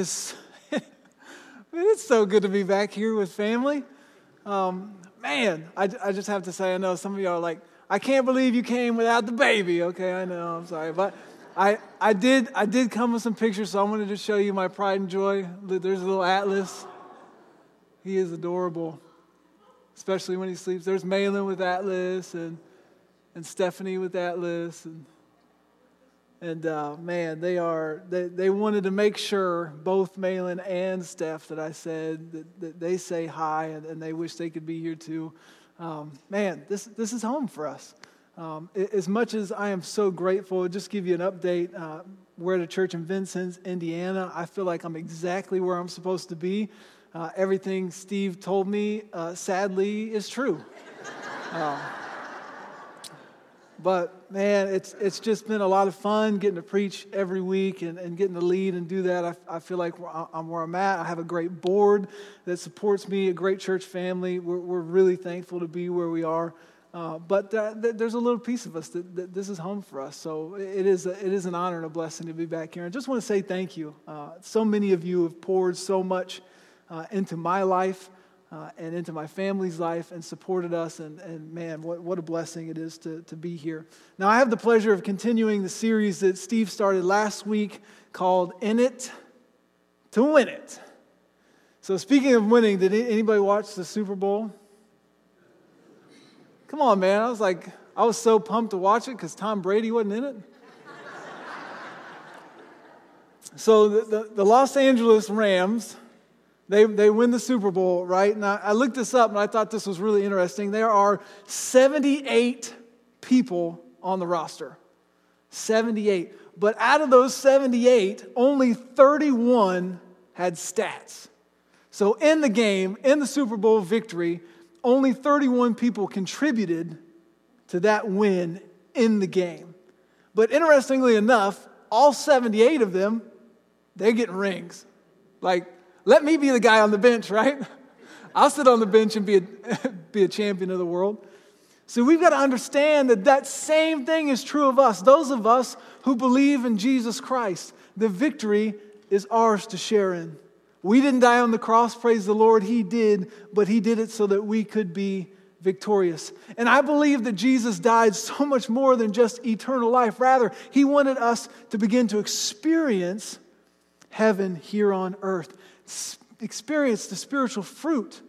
is, it's so good to be back here with family. Um, man, I, I just have to say, I know some of y'all are like, I can't believe you came without the baby. Okay, I know, I'm sorry. But I, I, did, I did come with some pictures, so I wanted to show you my pride and joy. There's a little Atlas. He is adorable, especially when he sleeps. There's Malin with Atlas and, and Stephanie with Atlas. And and uh, man, they are, they, they wanted to make sure, both Malin and Steph, that I said that, that they say hi and, and, they wish they could be here too. Um, man, this, this is home for us. Um, as much as I am so grateful, just give you an update. Uh, we're at a church in Vincennes, Indiana. I feel like I'm exactly where I'm supposed to be. Uh, everything Steve told me, uh, sadly, is true. But man, it's, it's just been a lot of fun getting to preach every week and, and getting to lead and do that. I, I feel like I'm where I'm at. I have a great board that supports me, a great church family. We're, we're really thankful to be where we are. Uh, but th- there's a little piece of us that, that, this is home for us. So it is, a, it is an honor and a blessing to be back here. I just want to say thank you. Uh, so many of you have poured so much uh, into my life uh, and into my family's life and supported us. And, and man, what, what a blessing it is to, to be here. Now, I have the pleasure of continuing the series that Steve started last week called In It to Win It. So, speaking of winning, did anybody watch the Super Bowl? Come on, man. I was like, I was so pumped to watch it because Tom Brady wasn't in it. so, the, the, the Los Angeles Rams they, they win the Super Bowl, right? And I, I looked this up and I thought this was really interesting. There are 78 people on the roster. 78. But out of those 78, only 31 had stats. So in the game, in the Super Bowl victory, only 31 people contributed to that win in the game. But interestingly enough, all 78 of them, they're getting rings. Like let me be the guy on the bench, right? I'll sit on the bench and be a, be a champion of the world. So we've got to understand that that same thing is true of us. Those of us who believe in Jesus Christ, the victory is ours to share in. We didn't die on the cross, praise the Lord, He did, but He did it so that we could be victorious. And I believe that Jesus died so much more than just eternal life. Rather, He wanted us to begin to experience heaven here on earth experience the spiritual fruit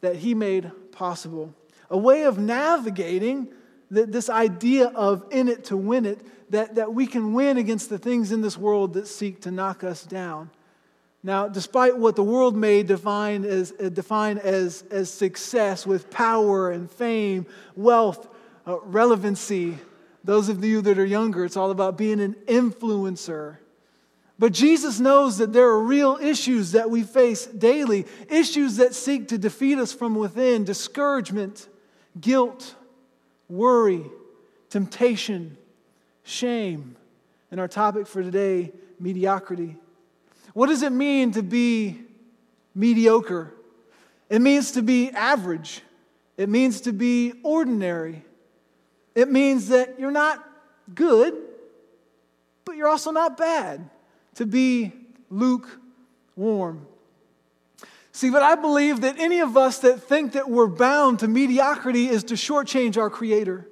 that he made possible. A way of navigating this idea of in it to win it, that, that we can win against the things in this world that seek to knock us down. Now, despite what the world may define as, uh, define as, as success with power and fame, wealth, uh, relevancy, those of you that are younger, it's all about being an influencer. But Jesus knows that there are real issues that we face daily, issues that seek to defeat us from within discouragement, guilt, worry, temptation, shame. And our topic for today mediocrity. What does it mean to be mediocre? It means to be average, it means to be ordinary. It means that you're not good, but you're also not bad to be lukewarm. See, but I believe that any of us that think that we're bound to mediocrity is to shortchange our Creator.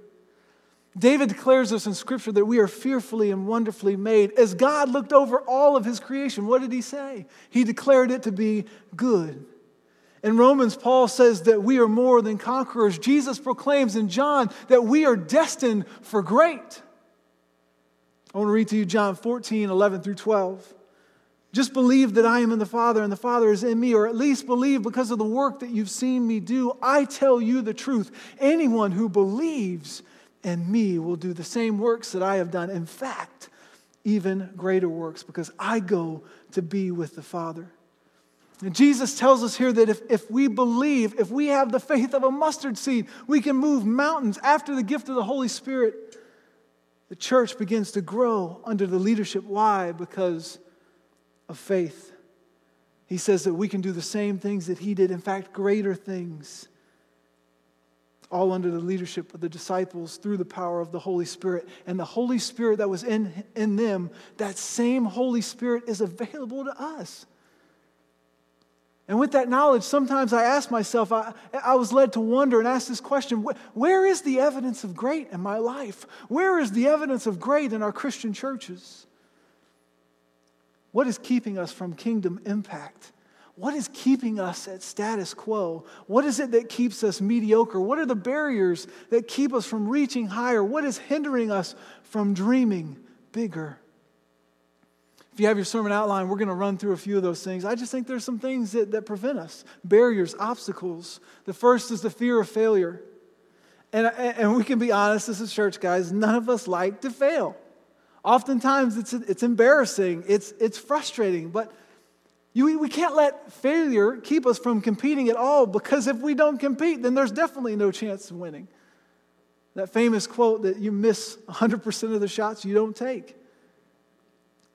David declares us in Scripture that we are fearfully and wonderfully made. As God looked over all of His creation, what did He say? He declared it to be good. In Romans, Paul says that we are more than conquerors. Jesus proclaims in John that we are destined for great. I want to read to you John 14, 11 through 12. Just believe that I am in the Father and the Father is in me, or at least believe because of the work that you've seen me do. I tell you the truth. Anyone who believes in me will do the same works that I have done. In fact, even greater works, because I go to be with the Father. And Jesus tells us here that if, if we believe, if we have the faith of a mustard seed, we can move mountains after the gift of the Holy Spirit the church begins to grow under the leadership. Why? Because of faith. He says that we can do the same things that he did, in fact, greater things. all under the leadership of the disciples through the power of the Holy Spirit. And the Holy Spirit that was in, in them, that same Holy Spirit is available to us. And with that knowledge, sometimes I ask myself, I, I was led to wonder and ask this question where is the evidence of great in my life? Where is the evidence of great in our Christian churches? What is keeping us from kingdom impact? What is keeping us at status quo? What is it that keeps us mediocre? What are the barriers that keep us from reaching higher? What is hindering us from dreaming bigger? If you have your sermon outline, we're going to run through a few of those things. I just think there's some things that, that prevent us barriers, obstacles. The first is the fear of failure. And, and we can be honest, as a church, guys, none of us like to fail. Oftentimes it's, it's embarrassing, it's, it's frustrating, but you, we can't let failure keep us from competing at all because if we don't compete, then there's definitely no chance of winning. That famous quote that you miss 100% of the shots you don't take.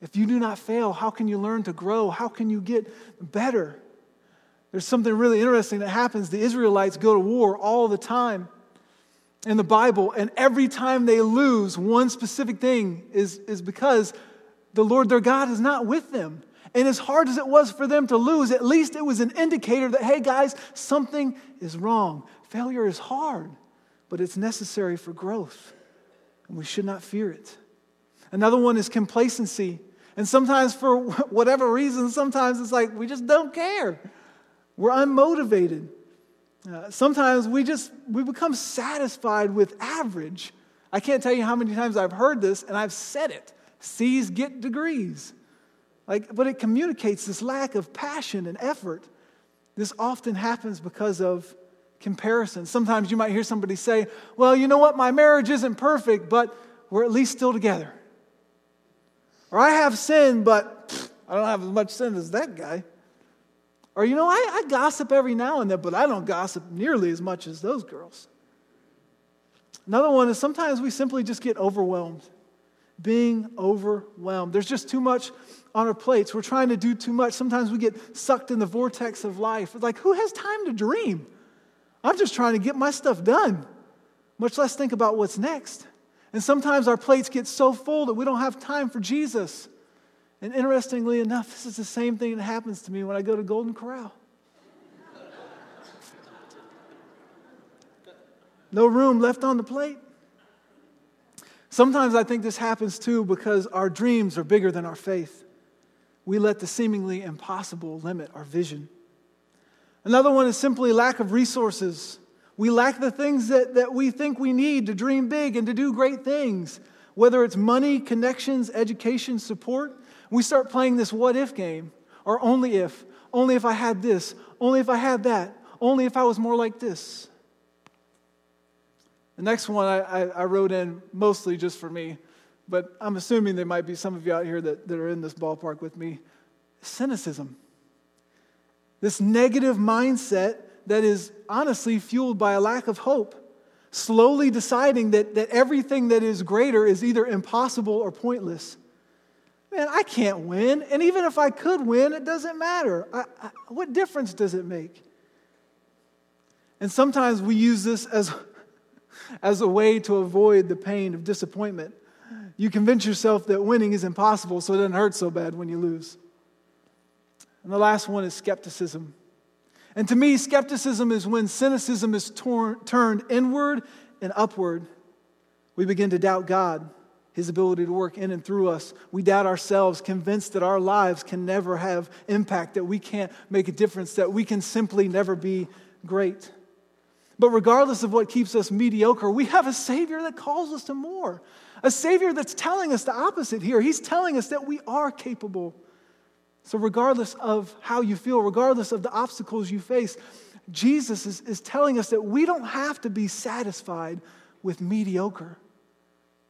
If you do not fail, how can you learn to grow? How can you get better? There's something really interesting that happens. The Israelites go to war all the time in the Bible, and every time they lose, one specific thing is, is because the Lord their God is not with them. And as hard as it was for them to lose, at least it was an indicator that, hey guys, something is wrong. Failure is hard, but it's necessary for growth, and we should not fear it. Another one is complacency. And sometimes, for whatever reason, sometimes it's like we just don't care. We're unmotivated. Uh, sometimes we just we become satisfied with average. I can't tell you how many times I've heard this, and I've said it. C's get degrees. Like, but it communicates this lack of passion and effort. This often happens because of comparison. Sometimes you might hear somebody say, Well, you know what? My marriage isn't perfect, but we're at least still together. Or I have sin, but I don't have as much sin as that guy. Or, you know, I, I gossip every now and then, but I don't gossip nearly as much as those girls. Another one is sometimes we simply just get overwhelmed. Being overwhelmed. There's just too much on our plates. We're trying to do too much. Sometimes we get sucked in the vortex of life. It's like, who has time to dream? I'm just trying to get my stuff done, much less think about what's next. And sometimes our plates get so full that we don't have time for Jesus. And interestingly enough, this is the same thing that happens to me when I go to Golden Corral. No room left on the plate. Sometimes I think this happens too because our dreams are bigger than our faith we let the seemingly impossible limit our vision. Another one is simply lack of resources. We lack the things that, that we think we need to dream big and to do great things, whether it's money, connections, education, support. We start playing this what if game, or only if, only if I had this, only if I had that, only if I was more like this. The next one I, I, I wrote in mostly just for me but I'm assuming there might be some of you out here that, that are in this ballpark with me. Cynicism. This negative mindset that is honestly fueled by a lack of hope. Slowly deciding that, that everything that is greater is either impossible or pointless. Man, I can't win. And even if I could win, it doesn't matter. I, I, what difference does it make? And sometimes we use this as, as a way to avoid the pain of disappointment you convince yourself that winning is impossible so it doesn't hurt so bad when you lose. And the last one is skepticism. And to me, skepticism is when cynicism is torn, turned inward and upward. We begin to doubt God, His ability to work in and through us. We doubt ourselves, convinced that our lives can never have impact, that we can't make a difference, that we can simply never be great. But regardless of what keeps us mediocre, we have a Savior that calls us to more. A Savior that's telling us the opposite here. He's telling us that we are capable. So, regardless of how you feel, regardless of the obstacles you face, Jesus is, is telling us that we don't have to be satisfied with mediocre.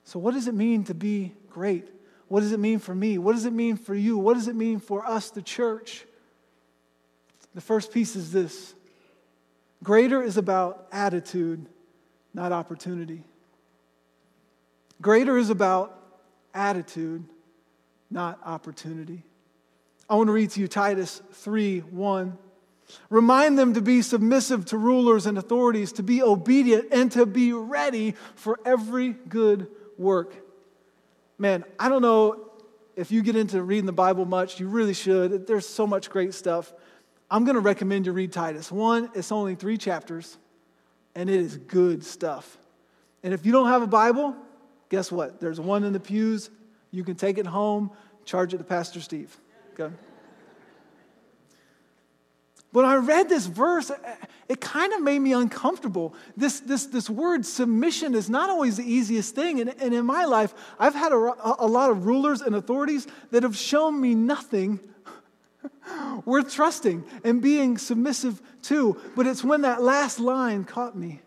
So, what does it mean to be great? What does it mean for me? What does it mean for you? What does it mean for us, the church? The first piece is this greater is about attitude, not opportunity. Greater is about attitude, not opportunity. I want to read to you Titus 3 1. Remind them to be submissive to rulers and authorities, to be obedient, and to be ready for every good work. Man, I don't know if you get into reading the Bible much, you really should. There's so much great stuff. I'm going to recommend you read Titus. One, it's only three chapters, and it is good stuff. And if you don't have a Bible, guess what? There's one in the pews. You can take it home, charge it to Pastor Steve. Okay? When I read this verse, it kind of made me uncomfortable. This, this, this word submission is not always the easiest thing. And, and in my life, I've had a, a lot of rulers and authorities that have shown me nothing worth trusting and being submissive to. But it's when that last line caught me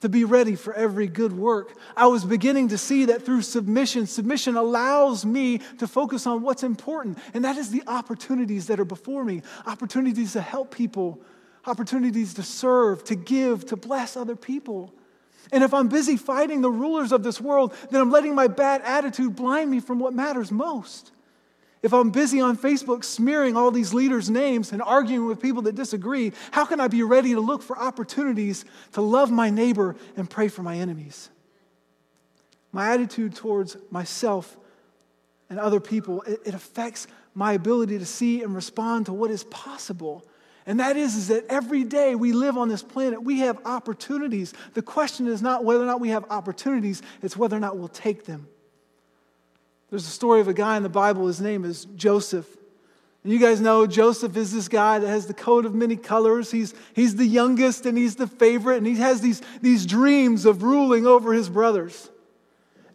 to be ready for every good work. I was beginning to see that through submission, submission allows me to focus on what's important, and that is the opportunities that are before me opportunities to help people, opportunities to serve, to give, to bless other people. And if I'm busy fighting the rulers of this world, then I'm letting my bad attitude blind me from what matters most if I'm busy on Facebook smearing all these leaders' names and arguing with people that disagree, how can I be ready to look for opportunities to love my neighbor and pray for my enemies? My attitude towards myself and other people, it, it affects my ability to see and respond to what is possible. And that is, is that every day we live on this planet, we have opportunities. The question is not whether or not we have opportunities, it's whether or not we'll take them. There's a story of a guy in the Bible, his name is Joseph. And you guys know Joseph is this guy that has the coat of many colors. He's, he's the youngest and he's the favorite, and he has these, these dreams of ruling over his brothers.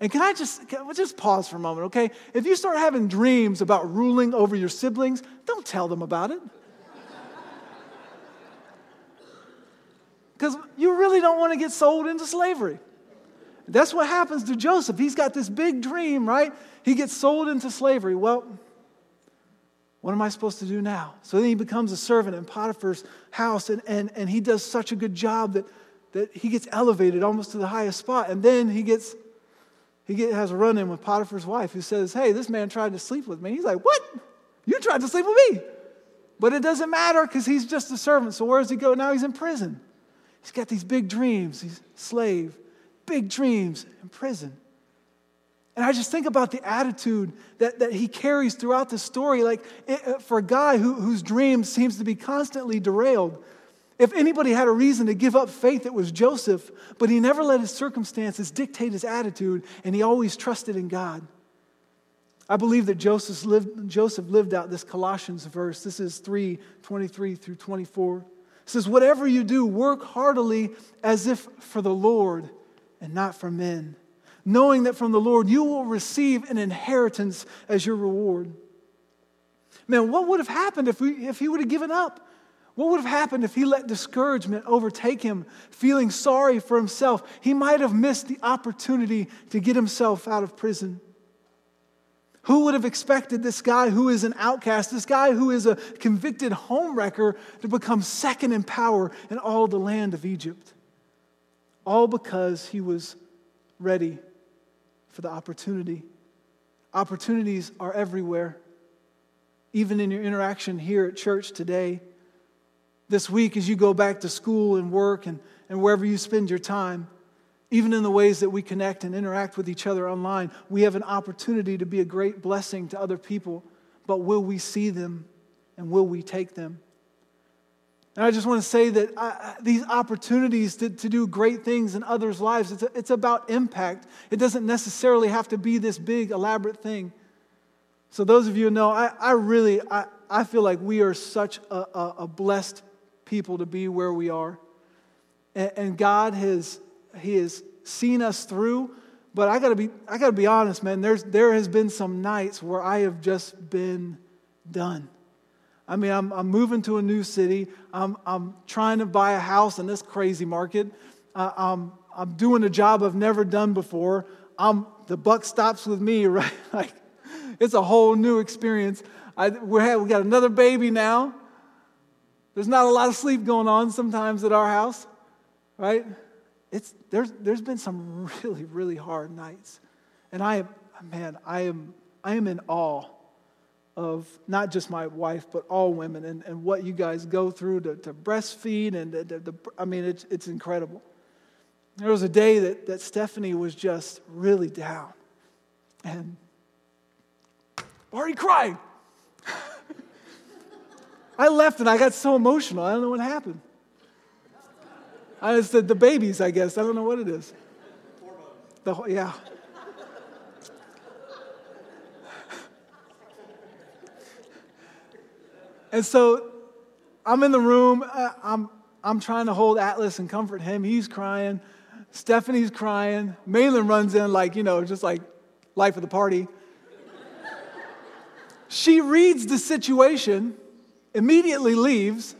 And can I just can I just pause for a moment, okay? If you start having dreams about ruling over your siblings, don't tell them about it. Because you really don't want to get sold into slavery. That's what happens to Joseph. He's got this big dream, right? He gets sold into slavery. Well, what am I supposed to do now? So then he becomes a servant in Potiphar's house, and, and, and he does such a good job that, that he gets elevated almost to the highest spot. And then he gets he get, has a run in with Potiphar's wife who says, Hey, this man tried to sleep with me. He's like, What? You tried to sleep with me. But it doesn't matter because he's just a servant. So where does he go? Now he's in prison. He's got these big dreams. He's a slave, big dreams in prison. And I just think about the attitude that, that he carries throughout the story. Like, it, uh, for a guy who, whose dream seems to be constantly derailed, if anybody had a reason to give up faith, it was Joseph, but he never let his circumstances dictate his attitude, and he always trusted in God. I believe that Joseph lived, Joseph lived out this Colossians verse. This is 3 23 through 24. It says, Whatever you do, work heartily as if for the Lord and not for men knowing that from the Lord you will receive an inheritance as your reward. Man, what would have happened if, we, if he would have given up? What would have happened if he let discouragement overtake him, feeling sorry for himself? He might have missed the opportunity to get himself out of prison. Who would have expected this guy who is an outcast, this guy who is a convicted homewrecker, to become second in power in all the land of Egypt? All because he was ready for the opportunity. Opportunities are everywhere, even in your interaction here at church today. This week, as you go back to school and work and, and wherever you spend your time, even in the ways that we connect and interact with each other online, we have an opportunity to be a great blessing to other people. But will we see them and will we take them? And I just want to say that I, these opportunities to, to do great things in others' lives, it's, a, it's about impact. It doesn't necessarily have to be this big, elaborate thing. So, those of you who know, I, I really I, I feel like we are such a, a, a blessed people to be where we are. And, and God has, he has seen us through. But I gotta be, I gotta be honest, man. There's, there has been some nights where I have just been done. I mean, I'm, I'm moving to a new city. I'm, I'm trying to buy a house in this crazy market. Uh, I'm, I'm doing a job I've never done before. I'm, the buck stops with me, right? like, it's a whole new experience. I, we have, we got another baby now. There's not a lot of sleep going on sometimes at our house, right? It's, there's, there's been some really, really hard nights. And I am, man, I am, I am in awe of not just my wife, but all women and, and what you guys go through to, to breastfeed. And the, the, the, I mean, it's, it's incredible. There was a day that, that Stephanie was just really down. And already crying. I left and I got so emotional. I don't know what happened. I said the babies, I guess. I don't know what it is. The, yeah. And so I'm in the room. Uh, I'm, I'm trying to hold Atlas and comfort him. He's crying. Stephanie's crying. Malin runs in like, you know, just like life of the party. she reads the situation, immediately leaves.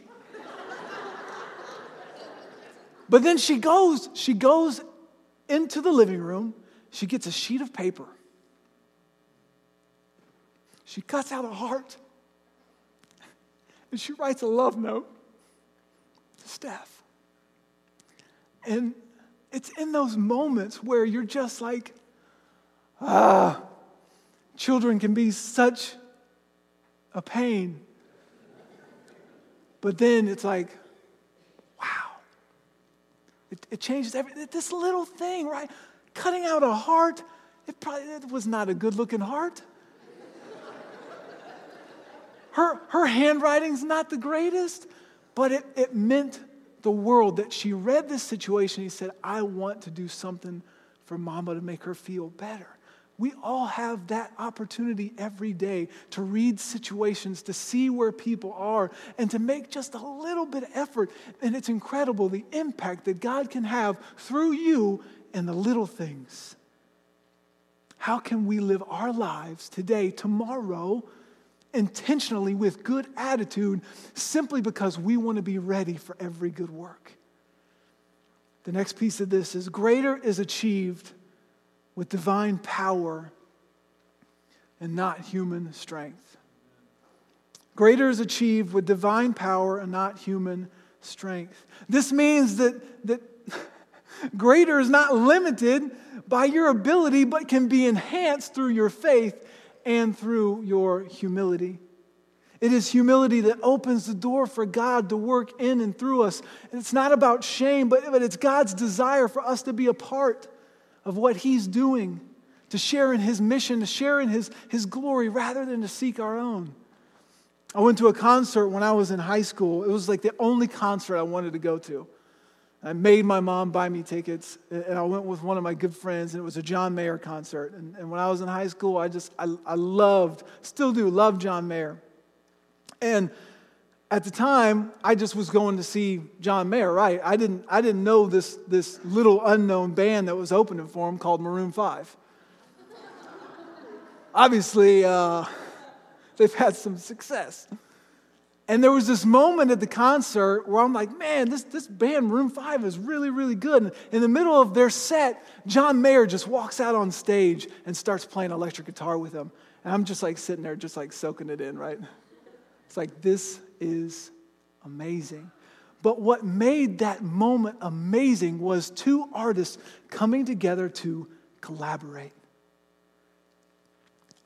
But then she goes, she goes into the living room. She gets a sheet of paper. She cuts out a heart. And she writes a love note to Steph. And it's in those moments where you're just like, ah, children can be such a pain. But then it's like, wow. It, it changes everything. This little thing, right? Cutting out a heart, it probably it was not a good looking heart. Her, her handwriting's not the greatest, but it, it meant the world that she read this situation. He said, I want to do something for mama to make her feel better. We all have that opportunity every day to read situations, to see where people are, and to make just a little bit of effort. And it's incredible the impact that God can have through you and the little things. How can we live our lives today, tomorrow, intentionally with good attitude simply because we want to be ready for every good work. The next piece of this is greater is achieved with divine power and not human strength. Greater is achieved with divine power and not human strength. This means that, that greater is not limited by your ability, but can be enhanced through your faith and through your humility. It is humility that opens the door for God to work in and through us. And it's not about shame, but, but it's God's desire for us to be a part of what He's doing, to share in His mission, to share in His, His glory rather than to seek our own. I went to a concert when I was in high school. It was like the only concert I wanted to go to. I made my mom buy me tickets, and I went with one of my good friends, and it was a John Mayer concert. And, and when I was in high school, I just, I, I loved, still do, love John Mayer. And at the time, I just was going to see John Mayer, right? I didn't, I didn't know this, this little unknown band that was opening for him called Maroon 5. Obviously, uh, they've had some success. And there was this moment at the concert where I'm like, man, this, this band, Maroon 5, is really, really good. And in the middle of their set, John Mayer just walks out on stage and starts playing electric guitar with them. And I'm just like sitting there, just like soaking it in, right? It's like, this is amazing. But what made that moment amazing was two artists coming together to collaborate.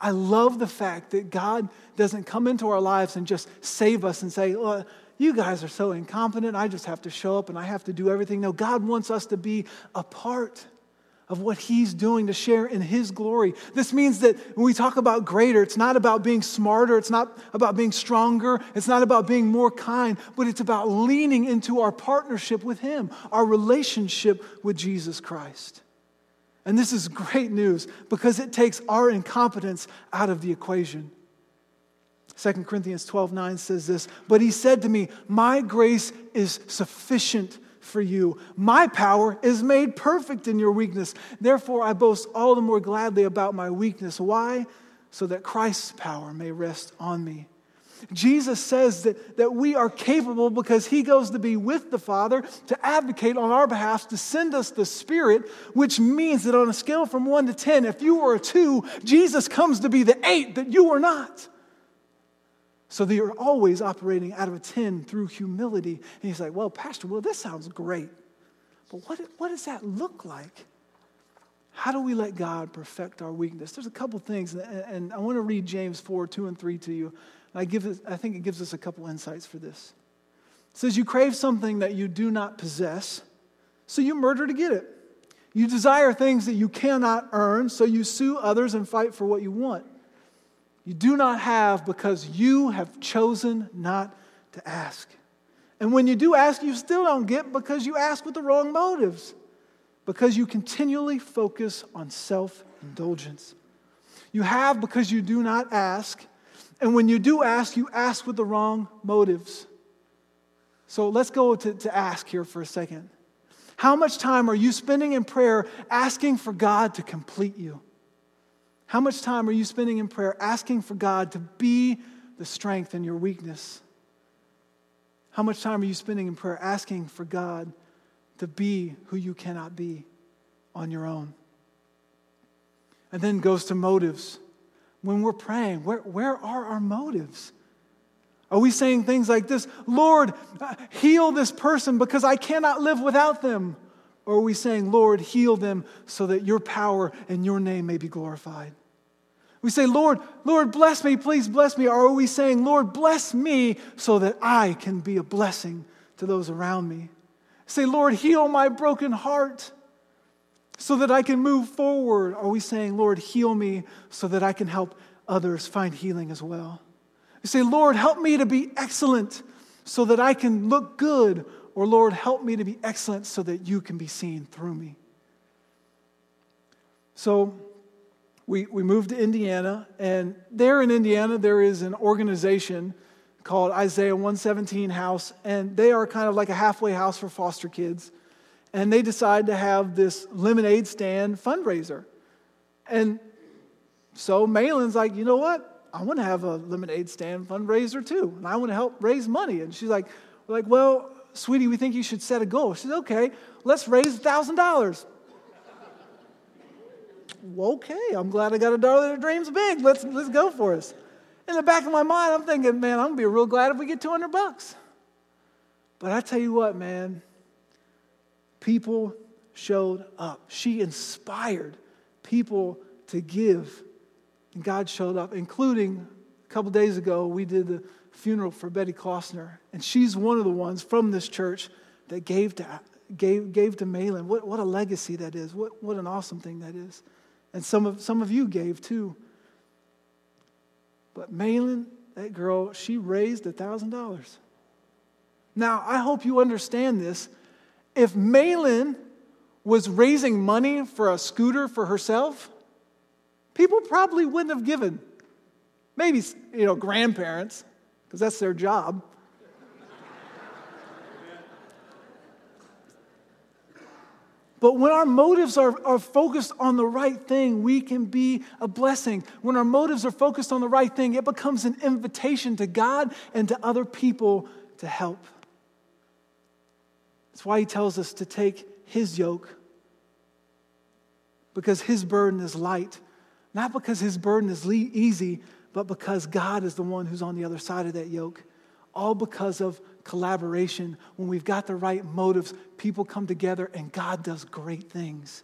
I love the fact that God doesn't come into our lives and just save us and say, well, you guys are so incompetent. I just have to show up and I have to do everything. No, God wants us to be a part of what He's doing to share in His glory. This means that when we talk about greater, it's not about being smarter, it's not about being stronger, it's not about being more kind, but it's about leaning into our partnership with Him, our relationship with Jesus Christ. And this is great news because it takes our incompetence out of the equation. 2 Corinthians 12 9 says this, but he said to me, My grace is sufficient for you. My power is made perfect in your weakness. Therefore, I boast all the more gladly about my weakness. Why? So that Christ's power may rest on me. Jesus says that, that we are capable because he goes to be with the Father to advocate on our behalf, to send us the Spirit, which means that on a scale from one to 10, if you were a two, Jesus comes to be the eight that you are not. So that you're always operating out of a 10 through humility. And he's like, well, Pastor, well, this sounds great. But what, what does that look like? How do we let God perfect our weakness? There's a couple things, and I want to read James 4 2 and 3 to you. I, give it, I think it gives us a couple insights for this. It says, You crave something that you do not possess, so you murder to get it. You desire things that you cannot earn, so you sue others and fight for what you want. You do not have because you have chosen not to ask. And when you do ask, you still don't get because you ask with the wrong motives, because you continually focus on self indulgence. You have because you do not ask. And when you do ask, you ask with the wrong motives. So let's go to, to ask here for a second. How much time are you spending in prayer asking for God to complete you? How much time are you spending in prayer asking for God to be the strength in your weakness? How much time are you spending in prayer asking for God to be who you cannot be on your own? And then goes to motives. When we're praying, where, where are our motives? Are we saying things like this Lord, uh, heal this person because I cannot live without them? Or are we saying, Lord, heal them so that your power and your name may be glorified? We say, Lord, Lord, bless me, please bless me. Or are we saying, Lord, bless me so that I can be a blessing to those around me? Say, Lord, heal my broken heart so that I can move forward. Are we saying, Lord, heal me so that I can help others find healing as well? You say, Lord, help me to be excellent so that I can look good. Or, Lord, help me to be excellent so that you can be seen through me. So, we, we moved to Indiana, and there in Indiana, there is an organization called Isaiah 117 House, and they are kind of like a halfway house for foster kids. And they decide to have this lemonade stand fundraiser. And so Malin's like, you know what? I want to have a lemonade stand fundraiser too, and I want to help raise money. And she's like, like, well, sweetie, we think you should set a goal. She said, okay, let's raise thousand dollars okay, I'm glad I got a daughter that dreams big. Let's, let's go for us. In the back of my mind, I'm thinking, man, I'm to be real glad if we get 200 bucks. But I tell you what, man, people showed up. She inspired people to give. And God showed up, including a couple days ago, we did the funeral for Betty Klossner. And she's one of the ones from this church that gave to, gave, gave to Malin. What, what a legacy that is. What, what an awesome thing that is. And some of, some of you gave too. But Malin, that girl, she raised $1,000. Now, I hope you understand this. If Malin was raising money for a scooter for herself, people probably wouldn't have given. Maybe, you know, grandparents, because that's their job. But when our motives are, are focused on the right thing, we can be a blessing. When our motives are focused on the right thing, it becomes an invitation to God and to other people to help. That's why he tells us to take his yoke, because his burden is light. Not because his burden is le- easy, but because God is the one who's on the other side of that yoke. All because of collaboration, when we've got the right motives, people come together and God does great things.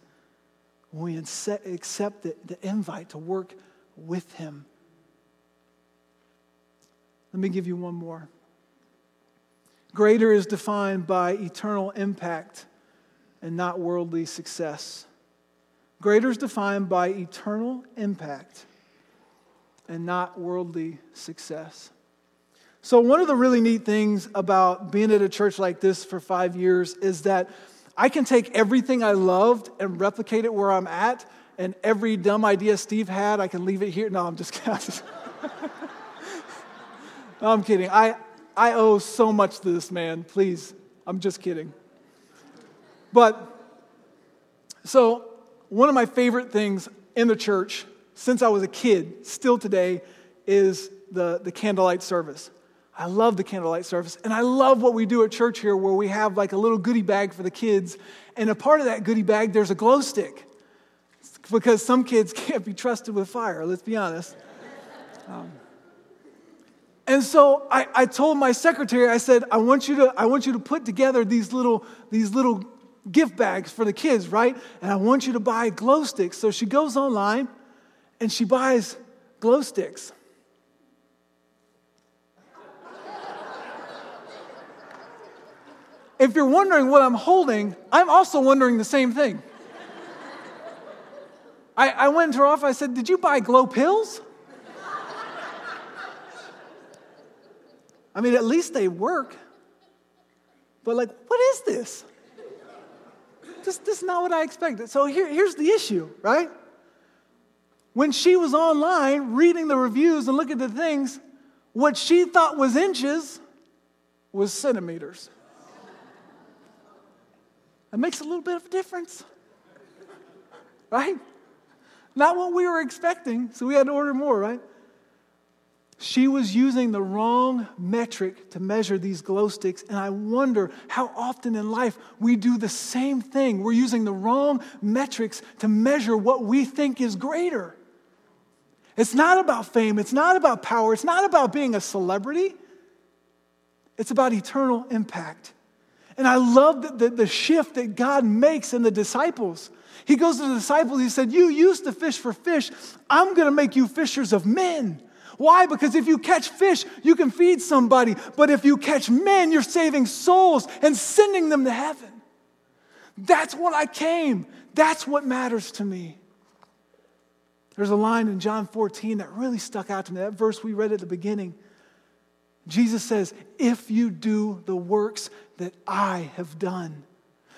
When we accept the, the invite to work with Him. Let me give you one more. Greater is defined by eternal impact and not worldly success. Greater is defined by eternal impact and not worldly success. So, one of the really neat things about being at a church like this for five years is that I can take everything I loved and replicate it where I'm at, and every dumb idea Steve had, I can leave it here. No, I'm just kidding. no, I'm kidding. I, I owe so much to this man. Please, I'm just kidding. But, so, one of my favorite things in the church since I was a kid, still today, is the, the candlelight service. I love the candlelight service. And I love what we do at church here where we have like a little goodie bag for the kids. And a part of that goodie bag, there's a glow stick. Because some kids can't be trusted with fire, let's be honest. Um, and so I, I told my secretary, I said, I want you to, I want you to put together these little, these little gift bags for the kids, right? And I want you to buy glow sticks. So she goes online and she buys glow sticks. if you're wondering what I'm holding, I'm also wondering the same thing. I, I went to her office, I said, Did you buy glow pills? I mean, at least they work. But, like, what is this? This, this is not what I expected. So, here, here's the issue, right? When she was online reading the reviews and looking at the things, what she thought was inches was centimeters. It makes a little bit of a difference, right? Not what we were expecting, so we had to order more, right? She was using the wrong metric to measure these glow sticks, and I wonder how often in life we do the same thing. We're using the wrong metrics to measure what we think is greater. It's not about fame, it's not about power, it's not about being a celebrity, it's about eternal impact. And I love the, the, the, shift that God makes in the disciples. He goes to the disciples, he said, You used to fish for fish. I'm going to make you fishers of men. Why? Because if you catch fish, you can feed somebody. But if you catch men, you're saving souls and sending them to heaven. That's what I came. That's what matters to me. There's a line in John 14 that really stuck out to me. That verse we read at the beginning. Jesus says, If you do the works that I have done.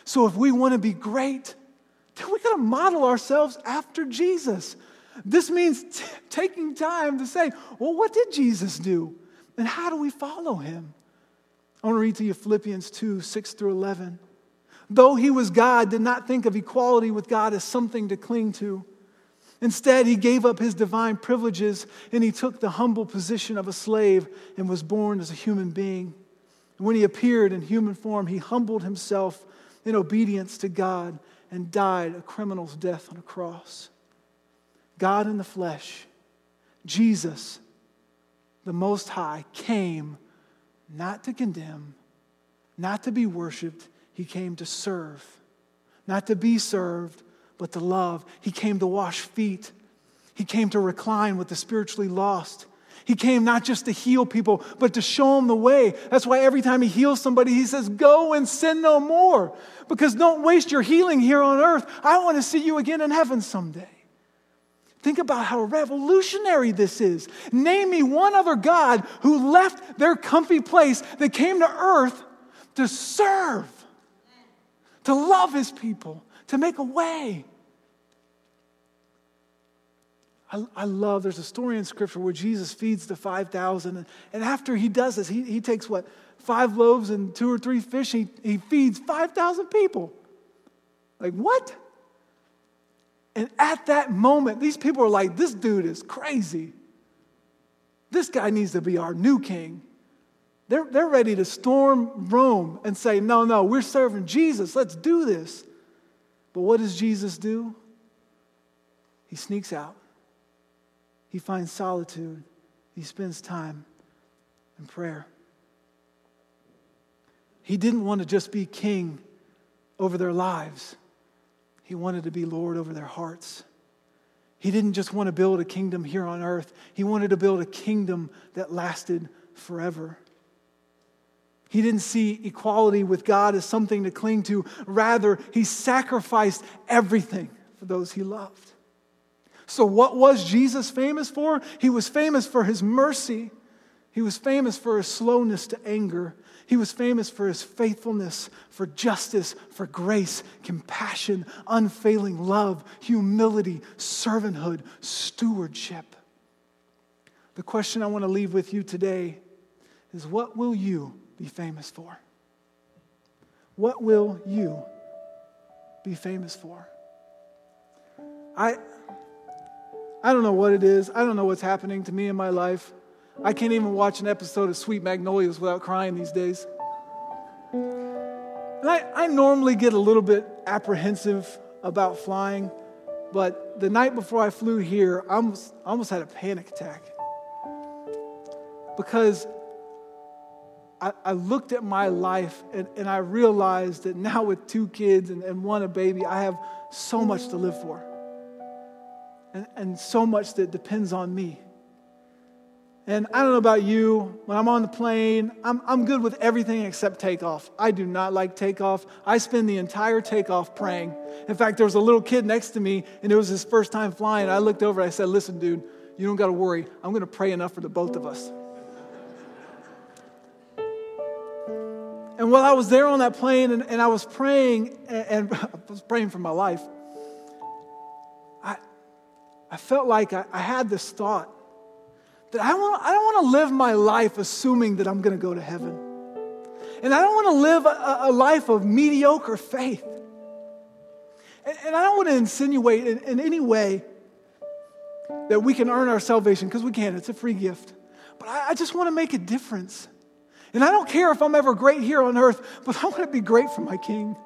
So if we want to be great, then we got to model ourselves after Jesus. This means t- taking time to say, well, what did Jesus do? And how do we follow him? I want to read to you Philippians 2 6 through 11. Though he was God, did not think of equality with God as something to cling to. Instead, he gave up his divine privileges and he took the humble position of a slave and was born as a human being. And when he appeared in human form, he humbled himself in obedience to God and died a criminal's death on a cross. God in the flesh, Jesus, the Most High, came not to condemn, not to be worshiped, he came to serve. Not to be served, but to love. He came to wash feet. He came to recline with the spiritually lost. He came not just to heal people, but to show them the way. That's why every time he heals somebody, he says, Go and sin no more. Because don't waste your healing here on earth. I want to see you again in heaven someday. Think about how revolutionary this is. Name me one other God who left their comfy place that came to earth to serve, to love his people, to make a way. I, I love, there's a story in Scripture where Jesus feeds the 5,000. And, after he does this, he, he takes what? Five loaves and two or three fish. He, he feeds 5,000 people. Like, what? And at that moment, these people are like, this dude is crazy. This guy needs to be our new king. They're, they're ready to storm Rome and say, no, no, we're serving Jesus. Let's do this. But what does Jesus do? He sneaks out. He finds solitude. He spends time in prayer. He didn't want to just be king over their lives, he wanted to be Lord over their hearts. He didn't just want to build a kingdom here on earth, he wanted to build a kingdom that lasted forever. He didn't see equality with God as something to cling to. Rather, he sacrificed everything for those he loved. So, what was Jesus famous for? He was famous for his mercy. He was famous for his slowness to anger. He was famous for his faithfulness, for justice, for grace, compassion, unfailing love, humility, servanthood, stewardship. The question I want to leave with you today is what will you be famous for? What will you be famous for? I, I don't know what it is. I don't know what's happening to me in my life. I can't even watch an episode of Sweet Magnolias without crying these days. And I, I normally get a little bit apprehensive about flying, but the night before I flew here, I almost, I almost had a panic attack. Because I, I looked at my life and, and I realized that now with two kids and, and one a baby, I have so much to live for. And, and so much that depends on me. And I don't know about you, when I'm on the plane, I'm, I'm good with everything except takeoff. I do not like takeoff. I spend the entire takeoff praying. In fact, there was a little kid next to me, and it was his first time flying. I looked over, and I said, Listen, dude, you don't got to worry. I'm going to pray enough for the both of us. and while I was there on that plane and, and I was praying, and, and, I was praying for my life, I, I felt like I, I had this thought that I, want, I don't want to live my life assuming that I'm going to go to heaven. And I don't want to live a, a life of mediocre faith. And, and I don't want to insinuate in, in any way that we can earn our salvation, because we can, it's a free gift. But I, I just want to make a difference. And I don't care if I'm ever great here on earth, but I want to be great for my King.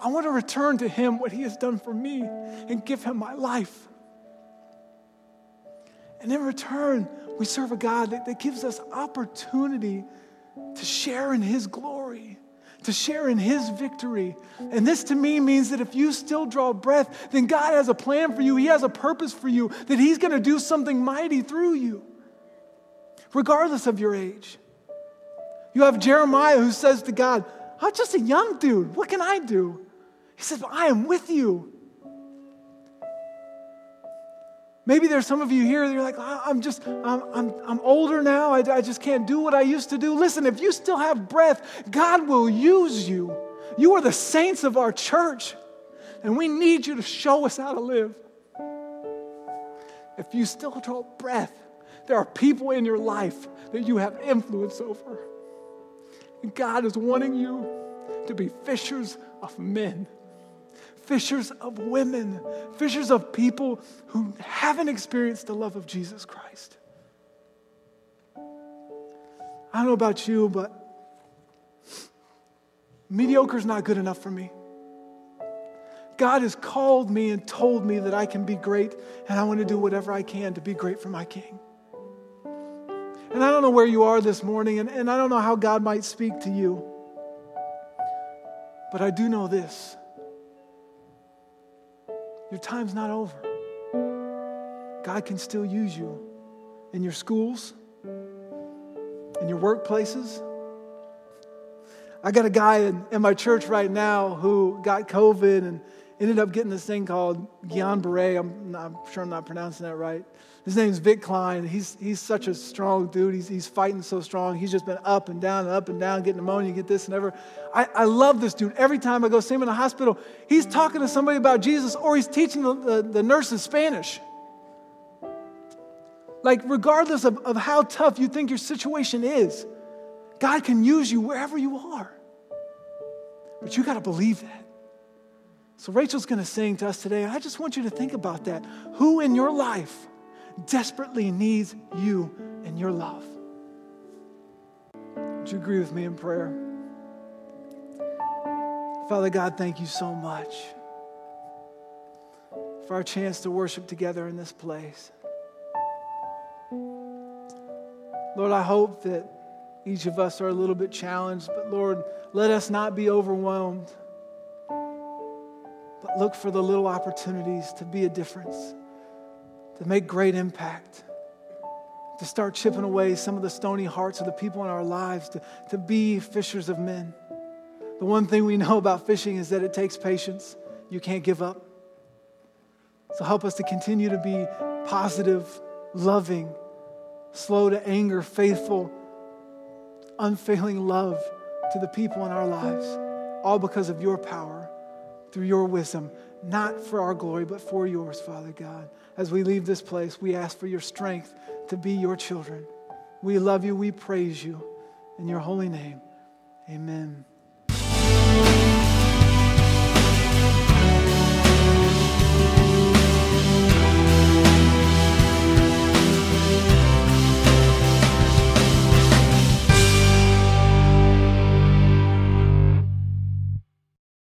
I want to return to Him what He has done for me and give Him my life. And in return, we serve a God that, that gives us opportunity to share in His glory, to share in His victory. And this to me means that if you still draw breath, then God has a plan for you, He has a purpose for you, that He's going to do something mighty through you, regardless of your age. You have Jeremiah who says to God, I'm just a young dude. What can I do? He says, I am with you. Maybe there's some of you here that you're like, I'm just, I'm, I'm, I'm older now. I, I just can't do what I used to do. Listen, if you still have breath, God will use you. You are the saints of our church, and we need you to show us how to live. If you still draw breath, there are people in your life that you have influence over. And God is wanting you to be fishers of men fishers of women, fishers of people who haven't experienced the love of Jesus Christ. I don't know about you, but mediocre is not good enough for me. God has called me and told me that I can be great, and I want to do whatever I can to be great for my King. And I don't know where you are this morning, and, and I don't know how God might speak to you, but I do know this your time's not over. God can still use you in your schools, in your workplaces. I got a guy in, in my church right now who got COVID and ended up getting this thing called Guillain-Barré. I'm, not, I'm sure I'm not pronouncing that right. His name's Vic Klein. He's, he's such a strong dude. He's, he's fighting so strong. He's just been up and down and up and down, getting pneumonia, get this and ever. I, I love this dude. Every time I go see him in the hospital, he's talking to somebody about Jesus or he's teaching the, the, the nurses Spanish. Like, regardless of, of how tough you think your situation is, God can use you wherever you are. But you got to believe that. So, Rachel's going to sing to us today. I just want you to think about that. Who in your life desperately needs you and your love. Would you agree with me in prayer? Father God, thank you so much for our chance to worship together in this place. Lord, I hope that each of us are a little bit challenged, but Lord, let us not be overwhelmed, but look for the little opportunities to be a difference to make great impact, to start chipping away some of the stony hearts of the people in our lives, to, to be fishers of men. The one thing we know about fishing is that it takes patience. You can't give up. So help us to continue to be positive, loving, slow to anger, faithful, unfailing love to the people in our lives, all because of your power, through your wisdom, not for our glory, but for yours, Father God as we leave this place, we ask for your strength to be your children. We love you. We praise you. In your holy name, amen.